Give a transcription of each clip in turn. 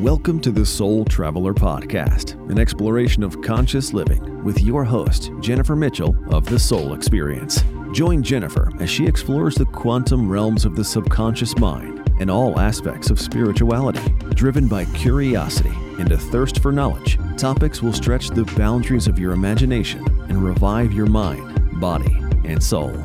Welcome to the Soul Traveler Podcast, an exploration of conscious living with your host, Jennifer Mitchell of The Soul Experience. Join Jennifer as she explores the quantum realms of the subconscious mind and all aspects of spirituality. Driven by curiosity and a thirst for knowledge, topics will stretch the boundaries of your imagination and revive your mind, body, and soul.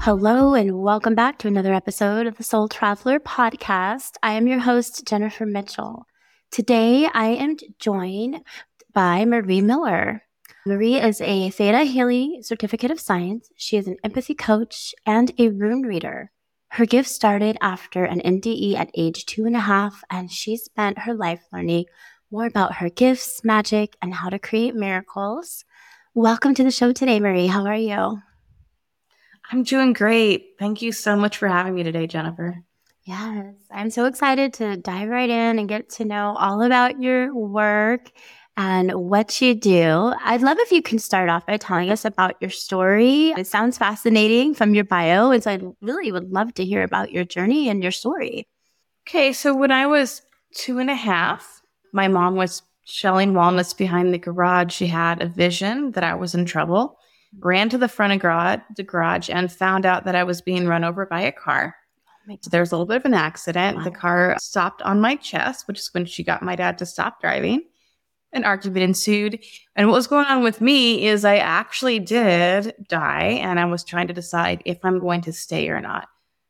Hello, and welcome back to another episode of the Soul Traveler podcast. I am your host, Jennifer Mitchell. Today, I am joined by Marie Miller. Marie is a Theta Healing Certificate of Science. She is an empathy coach and a rune reader. Her gift started after an NDE at age two and a half, and she spent her life learning more about her gifts, magic, and how to create miracles. Welcome to the show today, Marie. How are you? I'm doing great. Thank you so much for having me today, Jennifer. Yes, I'm so excited to dive right in and get to know all about your work and what you do. I'd love if you can start off by telling us about your story. It sounds fascinating from your bio, and so I really would love to hear about your journey and your story. Okay, so when I was two and a half, my mom was shelling walnuts behind the garage. She had a vision that I was in trouble ran to the front of the garage and found out that I was being run over by a car. So there was a little bit of an accident. The car stopped on my chest, which is when she got my dad to stop driving. An argument ensued. And what was going on with me is I actually did die, and I was trying to decide if I'm going to stay or not.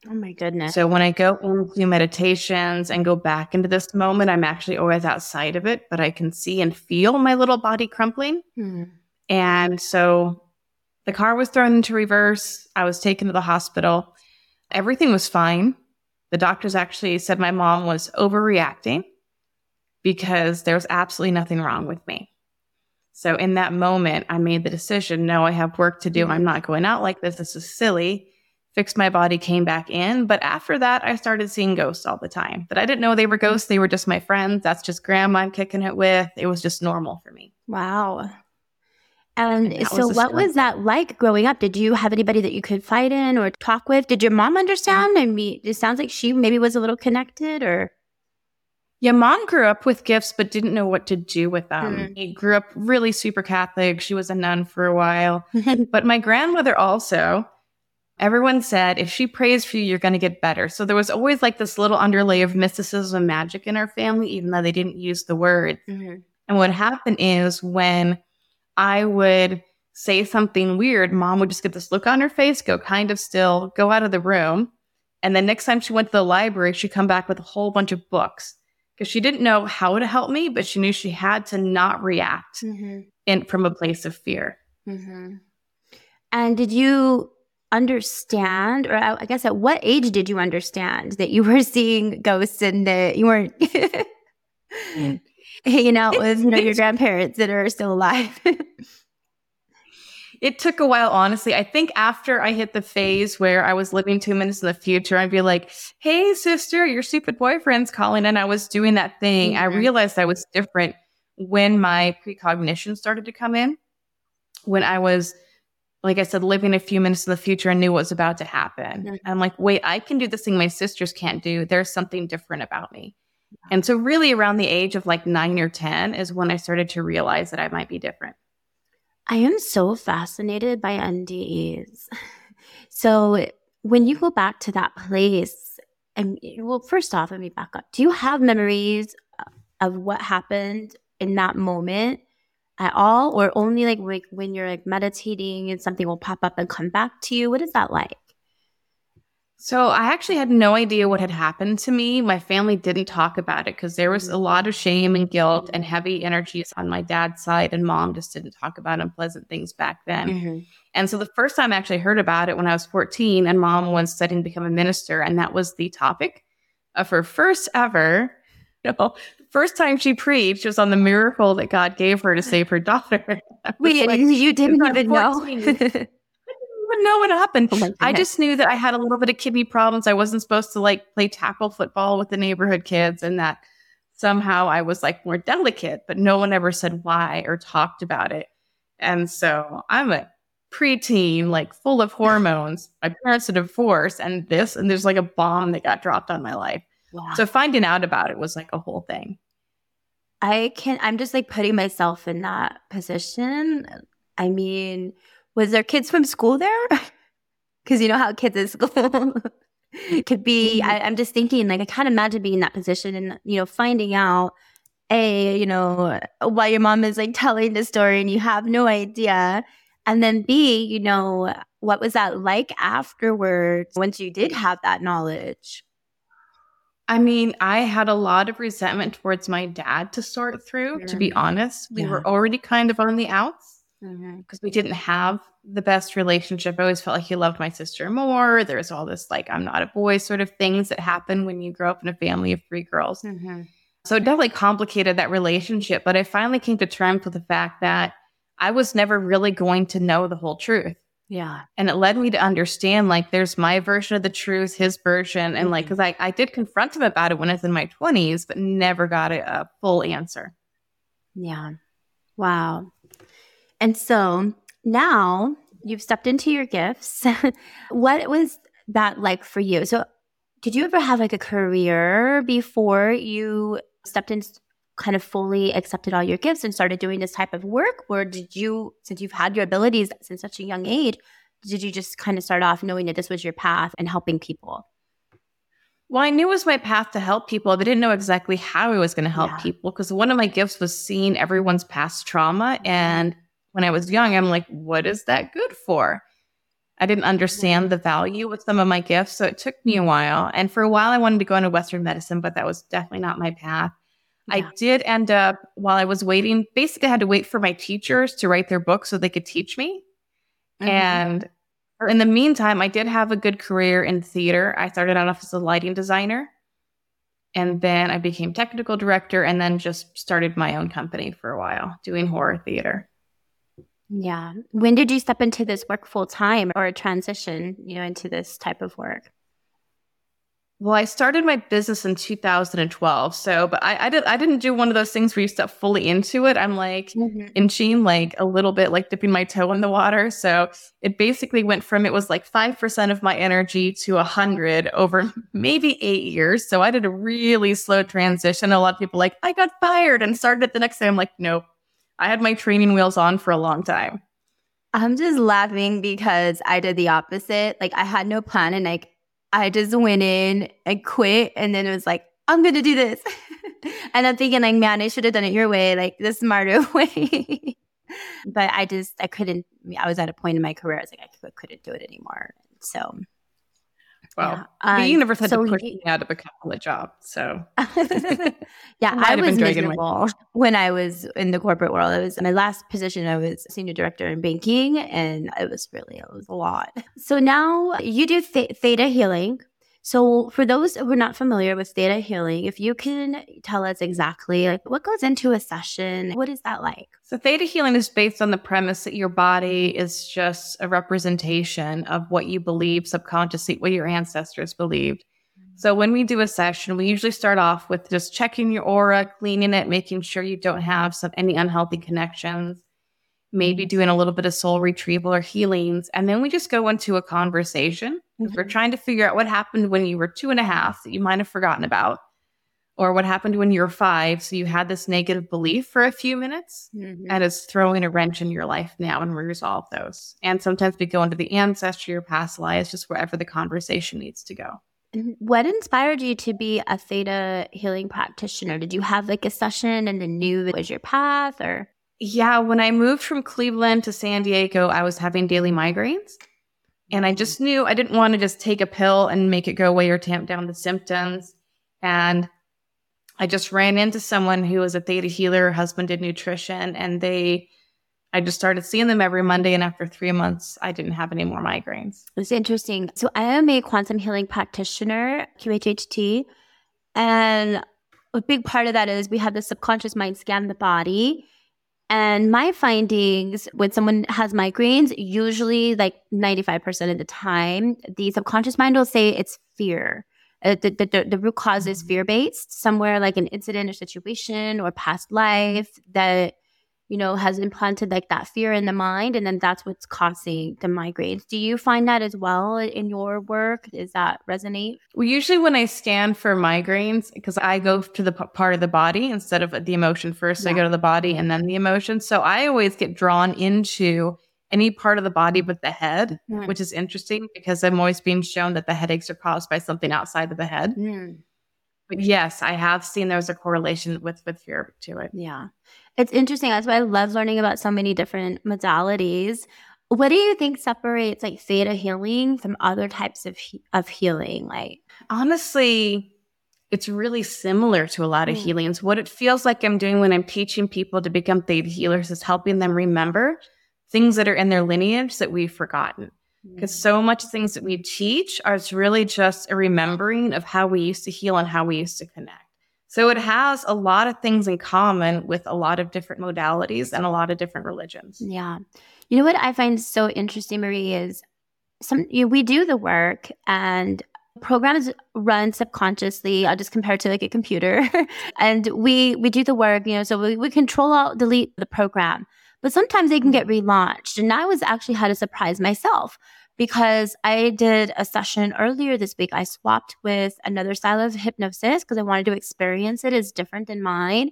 Oh my goodness. So when I go into meditations and go back into this moment, I'm actually always outside of it, but I can see and feel my little body crumpling. Hmm. And so the car was thrown into reverse. I was taken to the hospital. Everything was fine. The doctors actually said my mom was overreacting because there was absolutely nothing wrong with me. So in that moment, I made the decision no, I have work to do. I'm not going out like this. This is silly. Fixed my body, came back in. But after that, I started seeing ghosts all the time. But I didn't know they were ghosts. They were just my friends. That's just grandma I'm kicking it with. It was just normal for me. Wow. And, and so, was what was that like growing up? Did you have anybody that you could fight in or talk with? Did your mom understand? I mean, it sounds like she maybe was a little connected or. Yeah, mom grew up with gifts, but didn't know what to do with them. Mm-hmm. He grew up really super Catholic. She was a nun for a while. but my grandmother also, everyone said, if she prays for you, you're going to get better. So there was always like this little underlay of mysticism and magic in our family, even though they didn't use the word. Mm-hmm. And what happened is when I would say something weird, mom would just get this look on her face, go kind of still, go out of the room. And then next time she went to the library, she'd come back with a whole bunch of books because she didn't know how to help me, but she knew she had to not react mm-hmm. in, from a place of fear. Mm-hmm. And did you understand, or I guess at what age did you understand that you were seeing ghosts and that you weren't? hanging out with you know your grandparents that are still alive. It took a while honestly. I think after i hit the phase where i was living two minutes in the future i'd be like hey sister your stupid boyfriend's calling and i was doing that thing. Mm-hmm. i realized i was different when my precognition started to come in. When i was like i said living a few minutes in the future and knew what was about to happen. Mm-hmm. i'm like wait i can do this thing my sisters can't do. There's something different about me and so, really, around the age of like nine or 10 is when I started to realize that I might be different. I am so fascinated by NDEs. So, when you go back to that place, and well, first off, let me back up. Do you have memories of what happened in that moment at all, or only like, like when you're like meditating and something will pop up and come back to you? What is that like? So I actually had no idea what had happened to me. My family didn't talk about it because there was a lot of shame and guilt and heavy energies on my dad's side, and mom just didn't talk about unpleasant things back then. Mm-hmm. And so the first time I actually heard about it when I was 14, and mom was studying to become a minister, and that was the topic of her first ever, you know, first time she preached was on the miracle that God gave her to save her daughter. Wait, like, you didn't even know? Even know what happened. Oh I just knew that I had a little bit of kidney problems. I wasn't supposed to like play tackle football with the neighborhood kids and that somehow I was like more delicate, but no one ever said why or talked about it. And so I'm a preteen, like full of hormones. My parents are divorced and this, and there's like a bomb that got dropped on my life. Wow. So finding out about it was like a whole thing. I can I'm just like putting myself in that position. I mean, was there kids from school there? Because you know how kids at school could be. Mm-hmm. I, am just thinking, like, I can't imagine being in that position and, you know, finding out, A, you know, while your mom is like telling the story and you have no idea. And then B, you know, what was that like afterwards once you did have that knowledge? I mean, I had a lot of resentment towards my dad to sort through, to be honest. We yeah. were already kind of on the outs because mm-hmm. we didn't have the best relationship. I always felt like he loved my sister more. There's all this like I'm not a boy sort of things that happen when you grow up in a family of three girls. Mm-hmm. So it definitely complicated that relationship. But I finally came to terms with the fact that I was never really going to know the whole truth. Yeah. And it led me to understand like there's my version of the truth, his version. And mm-hmm. like, cause I, I did confront him about it when I was in my 20s, but never got a, a full answer. Yeah. Wow. And so now you've stepped into your gifts. what was that like for you? So, did you ever have like a career before you stepped in, kind of fully accepted all your gifts and started doing this type of work? Or did you, since you've had your abilities since such a young age, did you just kind of start off knowing that this was your path and helping people? Well, I knew it was my path to help people, but I didn't know exactly how I was going to help yeah. people because one of my gifts was seeing everyone's past trauma mm-hmm. and when I was young, I'm like, what is that good for? I didn't understand the value with some of my gifts. So it took me a while. And for a while, I wanted to go into Western medicine, but that was definitely not my path. Yeah. I did end up, while I was waiting, basically, I had to wait for my teachers to write their book so they could teach me. Mm-hmm. And in the meantime, I did have a good career in theater. I started out as a lighting designer. And then I became technical director and then just started my own company for a while doing horror theater. Yeah. When did you step into this work full time or transition, you know, into this type of work? Well, I started my business in 2012. So, but I, I did I didn't do one of those things where you step fully into it. I'm like mm-hmm. inching, like a little bit, like dipping my toe in the water. So it basically went from it was like five percent of my energy to a hundred over maybe eight years. So I did a really slow transition. A lot of people like I got fired and started it the next day. I'm like, nope, I had my training wheels on for a long time. I'm just laughing because I did the opposite. Like I had no plan and like I just went in and quit and then it was like, I'm gonna do this. and I'm thinking like, man, I should have done it your way, like the smarter way. but I just I couldn't I was at a point in my career, I was like, I couldn't do it anymore. So well, yeah. the universe had so to push he, me out of a couple job. So, yeah, I was miserable when I was in the corporate world. It was my last position. I was senior director in banking, and it was really it was a lot. So now you do th- theta healing, so, for those who are not familiar with theta healing, if you can tell us exactly like what goes into a session, what is that like? So, theta healing is based on the premise that your body is just a representation of what you believe subconsciously, what your ancestors believed. So, when we do a session, we usually start off with just checking your aura, cleaning it, making sure you don't have some any unhealthy connections maybe doing a little bit of soul retrieval or healings. And then we just go into a conversation mm-hmm. we're trying to figure out what happened when you were two and a half that you might have forgotten about, or what happened when you were five. So you had this negative belief for a few minutes mm-hmm. and it's throwing a wrench in your life now and we resolve those. And sometimes we go into the ancestry or past lives, just wherever the conversation needs to go. What inspired you to be a theta healing practitioner? Did you have like a session and then knew it was your path or? Yeah, when I moved from Cleveland to San Diego, I was having daily migraines. And I mm-hmm. just knew I didn't want to just take a pill and make it go away or tamp down the symptoms. And I just ran into someone who was a theta healer, husband did nutrition, and they, I just started seeing them every Monday. And after three months, I didn't have any more migraines. It's interesting. So I am a quantum healing practitioner, QHHT. And a big part of that is we have the subconscious mind scan the body and my findings when someone has migraines, usually like 95% of the time, the subconscious mind will say it's fear. Uh, the, the, the, root cause is mm-hmm. fear based, somewhere like an incident or situation or past life that you know, has implanted like that fear in the mind. And then that's what's causing the migraines. Do you find that as well in your work? Does that resonate? Well, usually when I scan for migraines, because I go to the p- part of the body instead of the emotion first, yeah. I go to the body and then the emotion. So I always get drawn into any part of the body but the head, mm. which is interesting because I'm always being shown that the headaches are caused by something outside of the head. Mm. But yes, I have seen there's a correlation with with fear to it. Yeah. It's interesting. That's why I love learning about so many different modalities. What do you think separates like theta healing from other types of of healing? Like honestly, it's really similar to a lot of mm. healings. What it feels like I'm doing when I'm teaching people to become theta healers is helping them remember things that are in their lineage that we've forgotten. Because mm. so much things that we teach are it's really just a remembering of how we used to heal and how we used to connect. So it has a lot of things in common with a lot of different modalities and a lot of different religions. Yeah. You know what I find so interesting, Marie, is some you know, we do the work and programs run subconsciously. I'll just compare it to like a computer. and we we do the work, you know, so we, we control alt delete the program. But sometimes they can get relaunched. And I was actually had a surprise myself because I did a session earlier this week. I swapped with another style of hypnosis because I wanted to experience it as different than mine.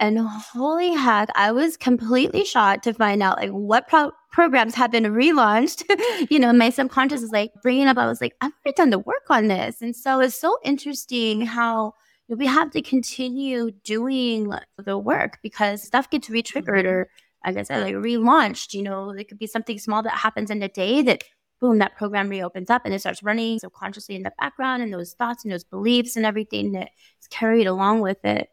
And holy heck, I was completely shocked to find out like what pro- programs have been relaunched. you know, my subconscious is like bringing up, I was like, I've already done the work on this. And so it's so interesting how we have to continue doing the work because stuff gets re triggered or, like I said, like relaunched. You know, it could be something small that happens in a day that boom, that program reopens up and it starts running subconsciously in the background and those thoughts and those beliefs and everything that is carried along with it.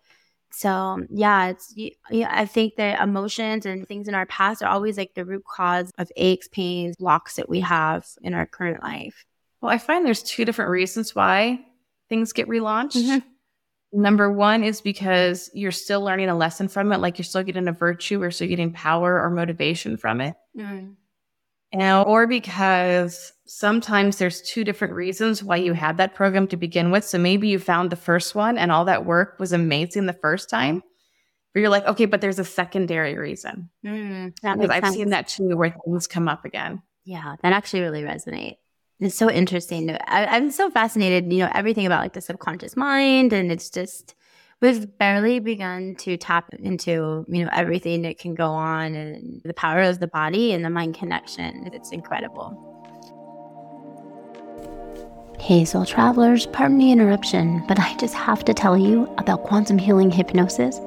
So yeah, it's yeah, I think that emotions and things in our past are always like the root cause of aches, pains, blocks that we have in our current life. Well, I find there's two different reasons why things get relaunched. Mm-hmm. Number one is because you're still learning a lesson from it, like you're still getting a virtue or still getting power or motivation from it. Mm and, or because sometimes there's two different reasons why you had that program to begin with. So maybe you found the first one and all that work was amazing the first time. But you're like, okay, but there's a secondary reason. Mm, because I've sense. seen that too, where things come up again. Yeah, that actually really resonates. It's so interesting. I, I'm so fascinated, you know, everything about like the subconscious mind, and it's just we've barely begun to tap into you know everything that can go on and the power of the body and the mind connection it's incredible Hey, soul travelers, pardon the interruption, but I just have to tell you about quantum healing hypnosis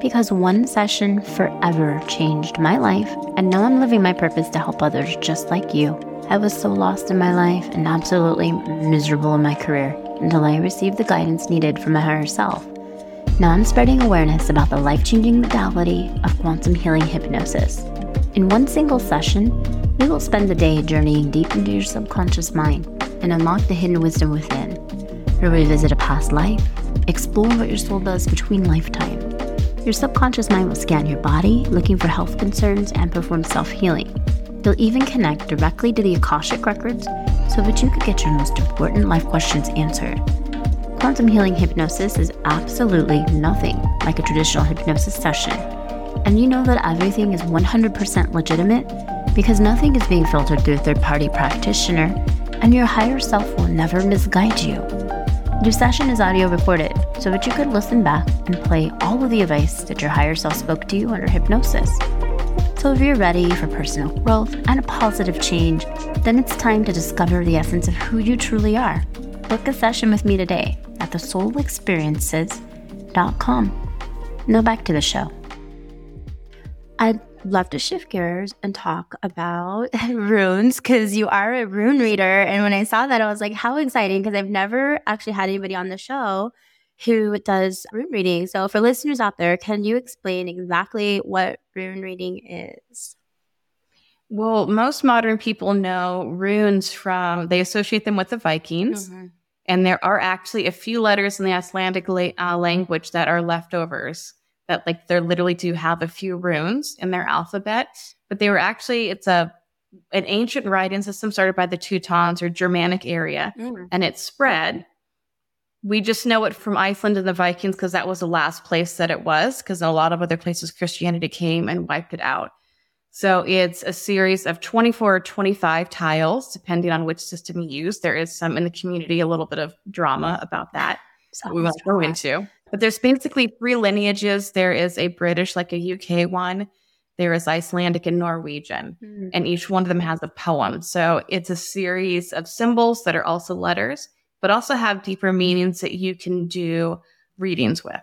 because one session forever changed my life, and now I'm living my purpose to help others just like you. I was so lost in my life and absolutely miserable in my career until I received the guidance needed from my higher self. Now I'm spreading awareness about the life changing modality of quantum healing hypnosis. In one single session, we will spend the day journeying deep into your subconscious mind and unlock the hidden wisdom within. We'll revisit a past life, explore what your soul does between lifetime. Your subconscious mind will scan your body, looking for health concerns, and perform self healing. You'll even connect directly to the Akashic records so that you could get your most important life questions answered. Quantum healing hypnosis is absolutely nothing like a traditional hypnosis session. And you know that everything is 100% legitimate because nothing is being filtered through a third party practitioner, and your higher self will never misguide you. Your session is audio recorded so that you could listen back and play all of the advice that your higher self spoke to you under hypnosis. So, if you're ready for personal growth and a positive change, then it's time to discover the essence of who you truly are. Book a session with me today thesoulexperiences.com. Now back to the show. I'd love to shift gears and talk about runes because you are a rune reader. And when I saw that, I was like, how exciting because I've never actually had anybody on the show who does rune reading. So, for listeners out there, can you explain exactly what rune reading is? Well, most modern people know runes from, they associate them with the Vikings. Mm-hmm. And there are actually a few letters in the Icelandic la- uh, language that are leftovers that like they literally do have a few runes in their alphabet, but they were actually, it's a, an ancient writing system started by the Teutons or Germanic area, mm. and it spread We just know it from Iceland and the Vikings because that was the last place that it was, because a lot of other places Christianity came and wiped it out. So it's a series of 24 or 25 tiles, depending on which system you use. There is some in the community, a little bit of drama about that that we won't go into. But there's basically three lineages. There is a British, like a UK one. There is Icelandic and Norwegian, mm-hmm. and each one of them has a poem. So it's a series of symbols that are also letters, but also have deeper meanings that you can do readings with.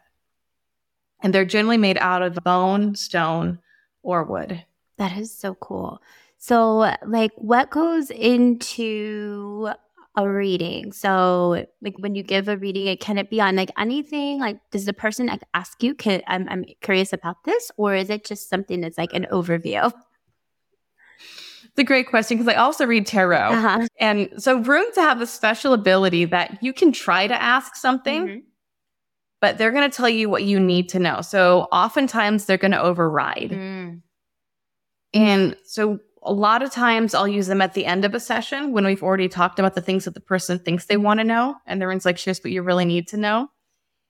And they're generally made out of bone, stone, or wood. That is so cool. So, like, what goes into a reading. So, like when you give a reading, it can it be on like anything? Like, does the person like ask you? Can I'm I'm curious about this, or is it just something that's like an overview? It's a great question because I also read tarot, uh-huh. and so runes have a special ability that you can try to ask something. Mm-hmm. But they're going to tell you what you need to know. So oftentimes they're going to override. Mm. And so a lot of times I'll use them at the end of a session when we've already talked about the things that the person thinks they want to know. And the one's like, here's what you really need to know.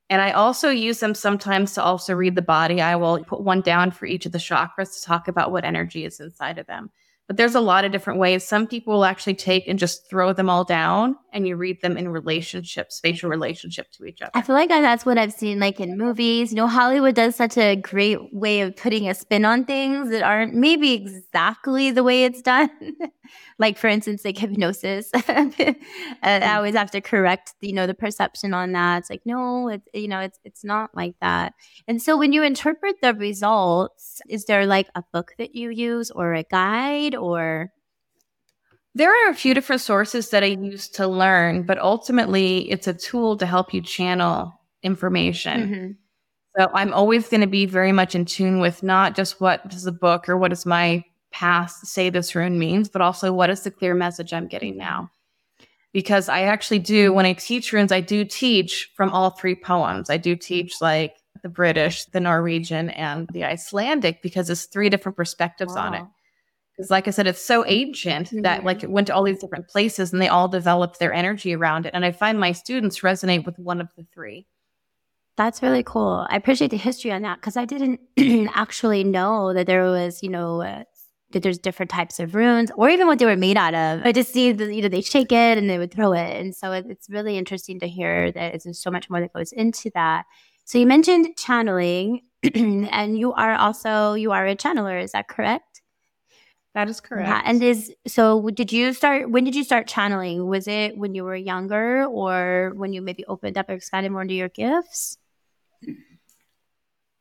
And I also use them sometimes to also read the body. I will put one down for each of the chakras to talk about what energy is inside of them. But there's a lot of different ways. Some people will actually take and just throw them all down and you read them in relationship, spatial relationship to each other. I feel like that's what I've seen like in movies. You know, Hollywood does such a great way of putting a spin on things that aren't maybe exactly the way it's done. like for instance, like hypnosis. I mm. always have to correct, you know, the perception on that. It's like, no, it's you know, it's it's not like that. And so when you interpret the results, is there like a book that you use or a guide or there are a few different sources that I use to learn, but ultimately it's a tool to help you channel information. Mm-hmm. So I'm always going to be very much in tune with not just what does the book or what does my past say this rune means, but also what is the clear message I'm getting now. Because I actually do, when I teach runes, I do teach from all three poems. I do teach like the British, the Norwegian, and the Icelandic because it's three different perspectives wow. on it. Because, like I said, it's so ancient mm-hmm. that like it went to all these different places and they all developed their energy around it. And I find my students resonate with one of the three. That's really cool. I appreciate the history on that because I didn't actually know that there was, you know, uh, that there's different types of runes or even what they were made out of. I just see that, you know, they shake it and they would throw it. And so it, it's really interesting to hear that there's so much more that goes into that. So you mentioned channeling and you are also, you are a channeler. Is that correct? That is correct. Yeah. And is so did you start when did you start channeling? Was it when you were younger or when you maybe opened up or expanded more into your gifts?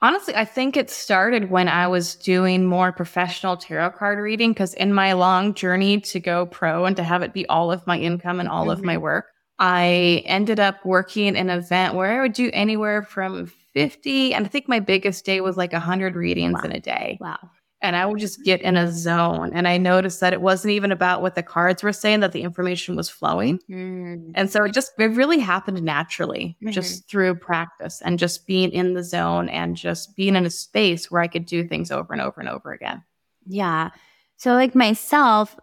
Honestly, I think it started when I was doing more professional tarot card reading because in my long journey to go pro and to have it be all of my income and all mm-hmm. of my mm-hmm. work, I ended up working an event where I would do anywhere from 50 and I think my biggest day was like 100 readings wow. in a day. Wow and I would just get in a zone. And I noticed that it wasn't even about what the cards were saying, that the information was flowing. Mm. And so it just, it really happened naturally, mm-hmm. just through practice and just being in the zone and just being in a space where I could do things over and over and over again. Yeah. So, like myself,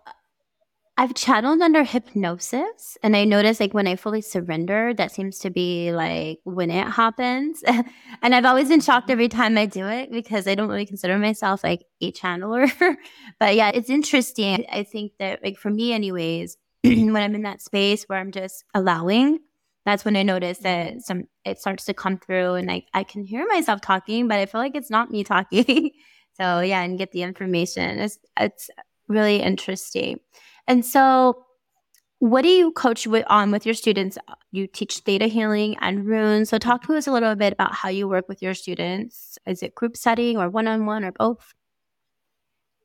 I've channeled under hypnosis, and I notice like when I fully surrender, that seems to be like when it happens. and I've always been shocked mm-hmm. every time I do it because I don't really consider myself like a channeler. but yeah, it's interesting. I think that like for me, anyways, when I'm in that space where I'm just allowing, that's when I notice that mm-hmm. some it starts to come through, and I I can hear myself talking, but I feel like it's not me talking. so yeah, and get the information. It's it's really interesting. And so, what do you coach with, on with your students? You teach theta healing and runes. So, talk to us a little bit about how you work with your students. Is it group setting or one on one or both?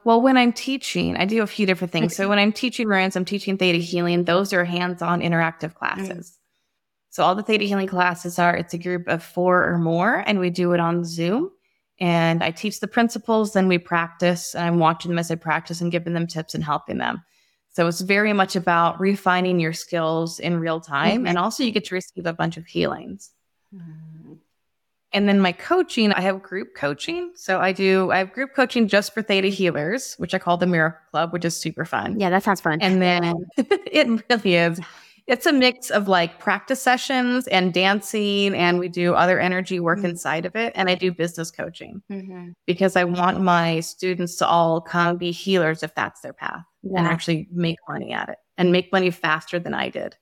Well, when I'm teaching, I do a few different things. So, when I'm teaching runes, I'm teaching theta healing. Those are hands on interactive classes. Mm. So, all the theta healing classes are it's a group of four or more, and we do it on Zoom. And I teach the principles, then we practice. And I'm watching them as I practice and giving them tips and helping them. So it's very much about refining your skills in real time. Mm-hmm. And also, you get to receive a bunch of healings. Mm-hmm. And then my coaching, I have group coaching. So I do, I have group coaching just for theta healers, which I call the Miracle Club, which is super fun. Yeah, that sounds fun. And then it really is. it's a mix of like practice sessions and dancing, and we do other energy work mm-hmm. inside of it. And I do business coaching mm-hmm. because I want my students to all come be healers if that's their path yeah. and actually make money at it and make money faster than I did.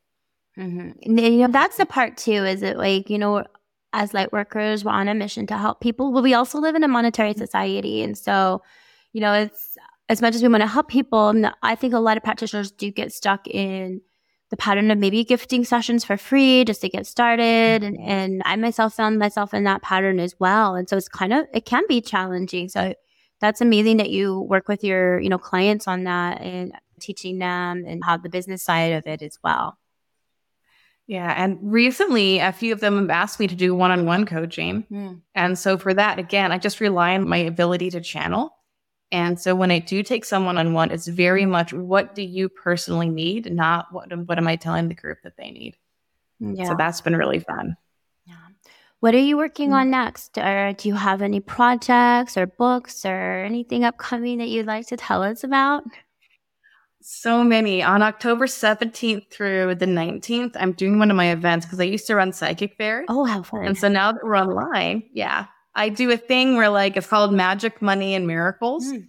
Mm-hmm. You know, that's the part too, is it like, you know, as light workers, we're on a mission to help people, but we also live in a monetary society. And so, you know, it's as much as we want to help people, I think a lot of practitioners do get stuck in the pattern of maybe gifting sessions for free just to get started. And, and I myself found myself in that pattern as well. And so it's kind of, it can be challenging. So that's amazing that you work with your, you know, clients on that and teaching them and how the business side of it as well. Yeah. And recently, a few of them have asked me to do one on one coaching. Mm. And so for that, again, I just rely on my ability to channel. And so when I do take someone on one, it's very much what do you personally need, not what, what am I telling the group that they need. Yeah. So that's been really fun. What are you working mm. on next? Or do you have any projects or books or anything upcoming that you'd like to tell us about? So many. On October 17th through the 19th, I'm doing one of my events because I used to run psychic Fair. Oh, how fun. And so now that we're online, yeah, I do a thing where like it's called Magic, Money, and Miracles. Mm.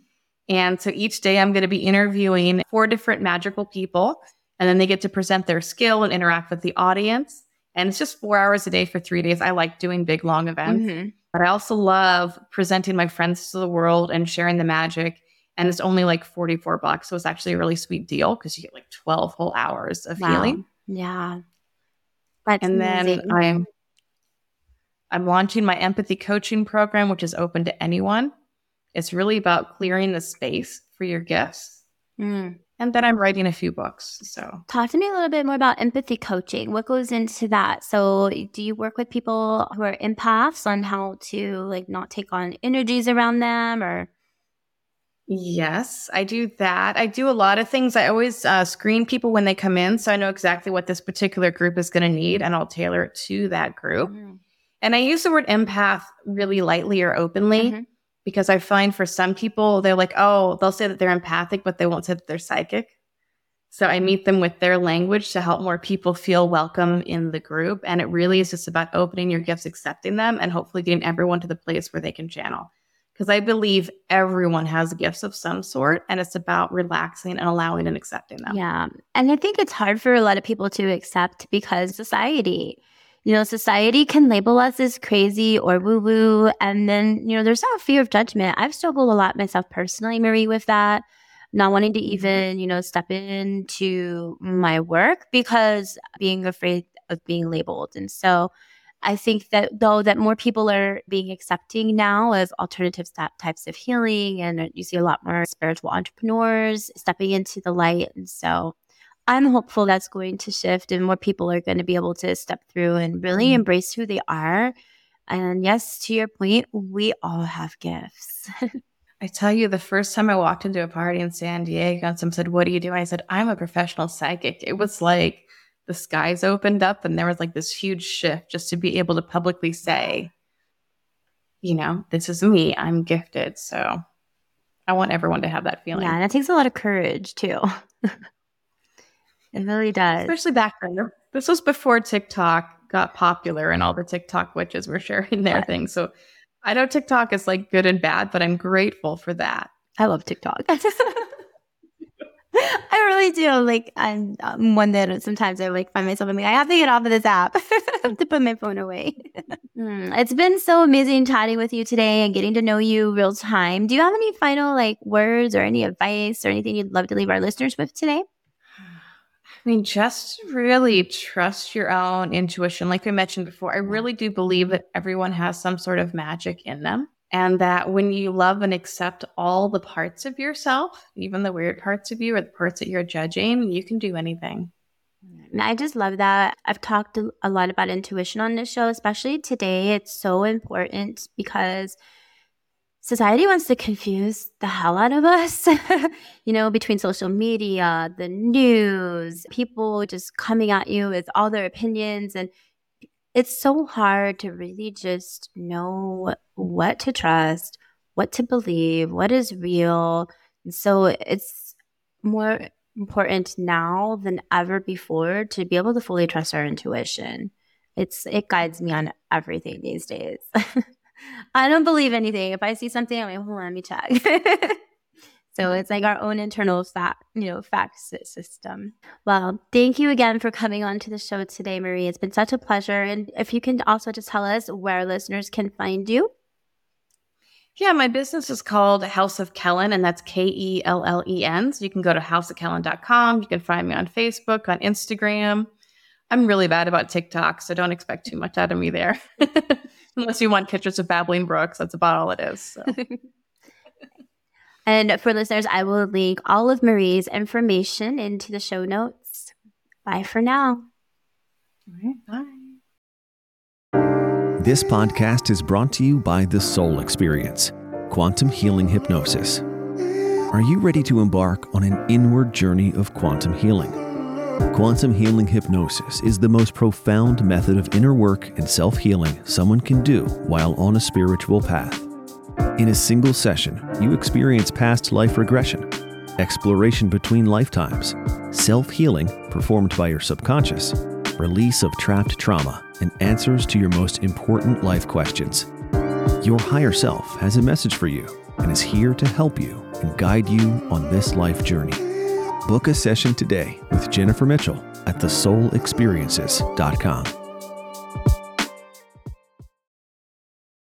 And so each day I'm going to be interviewing four different magical people, and then they get to present their skill and interact with the audience. And it's just four hours a day for three days. I like doing big, long events. Mm-hmm. But I also love presenting my friends to the world and sharing the magic and it's only like 44 bucks. So it's actually a really sweet deal because you get like 12 whole hours of wow. healing. Yeah. That's and amazing. then I'm I'm launching my empathy coaching program, which is open to anyone. It's really about clearing the space for your gifts. Mm. And then I'm writing a few books. So, talk to me a little bit more about empathy coaching. What goes into that? So, do you work with people who are empaths on how to like not take on energies around them or? Yes, I do that. I do a lot of things. I always uh, screen people when they come in, so I know exactly what this particular group is going to need, and I'll tailor it to that group. Mm-hmm. And I use the word empath really lightly or openly mm-hmm. Because I find for some people, they're like, oh, they'll say that they're empathic, but they won't say that they're psychic. So I meet them with their language to help more people feel welcome in the group. And it really is just about opening your gifts, accepting them, and hopefully getting everyone to the place where they can channel because I believe everyone has gifts of some sort and it's about relaxing and allowing and accepting them. Yeah. And I think it's hard for a lot of people to accept because society, you know, society can label us as crazy or woo woo. And then, you know, there's that fear of judgment. I've struggled a lot myself personally, Marie, with that. Not wanting to mm-hmm. even, you know, step into my work because being afraid of being labeled. And so, I think that though that more people are being accepting now of alternative types of healing, and you see a lot more spiritual entrepreneurs stepping into the light, and so I'm hopeful that's going to shift, and more people are going to be able to step through and really mm-hmm. embrace who they are. And yes, to your point, we all have gifts. I tell you, the first time I walked into a party in San Diego and someone said, What do you do? I said, I'm a professional psychic. It was like the skies opened up and there was like this huge shift just to be able to publicly say, you know, this is me, I'm gifted. So I want everyone to have that feeling. Yeah, and it takes a lot of courage too. it really does. Especially back then. This was before TikTok got popular and all the TikTok witches were sharing their things. So I know TikTok is like good and bad, but I'm grateful for that. I love TikTok. I really do. Like, I'm, I'm one that sometimes I like find myself. I'm like, I have to get off of this app to put my phone away. mm, it's been so amazing chatting with you today and getting to know you real time. Do you have any final like words or any advice or anything you'd love to leave our listeners with today? I mean, just really trust your own intuition. Like we mentioned before, I really do believe that everyone has some sort of magic in them. And that when you love and accept all the parts of yourself, even the weird parts of you or the parts that you're judging, you can do anything. I just love that. I've talked a lot about intuition on this show, especially today. It's so important because society wants to confuse the hell out of us, you know, between social media, the news, people just coming at you with all their opinions. And it's so hard to really just know what to trust, what to believe, what is real. And so it's more important now than ever before to be able to fully trust our intuition. It's it guides me on everything these days. I don't believe anything. If I see something, I'm like, hold on, let me check. so it's like our own internal fact, you know, fact system. Well, thank you again for coming on to the show today, Marie. It's been such a pleasure. And if you can also just tell us where listeners can find you. Yeah, my business is called House of Kellen, and that's K E L L E N. So you can go to houseofkellen.com. You can find me on Facebook, on Instagram. I'm really bad about TikTok, so don't expect too much out of me there. Unless you want pictures of babbling brooks, that's about all it is. So. and for listeners, I will link all of Marie's information into the show notes. Bye for now. bye. This podcast is brought to you by The Soul Experience, Quantum Healing Hypnosis. Are you ready to embark on an inward journey of quantum healing? Quantum healing hypnosis is the most profound method of inner work and self healing someone can do while on a spiritual path. In a single session, you experience past life regression, exploration between lifetimes, self healing performed by your subconscious, release of trapped trauma, and answers to your most important life questions. Your higher self has a message for you and is here to help you and guide you on this life journey. Book a session today with Jennifer Mitchell at thesoulexperiences.com.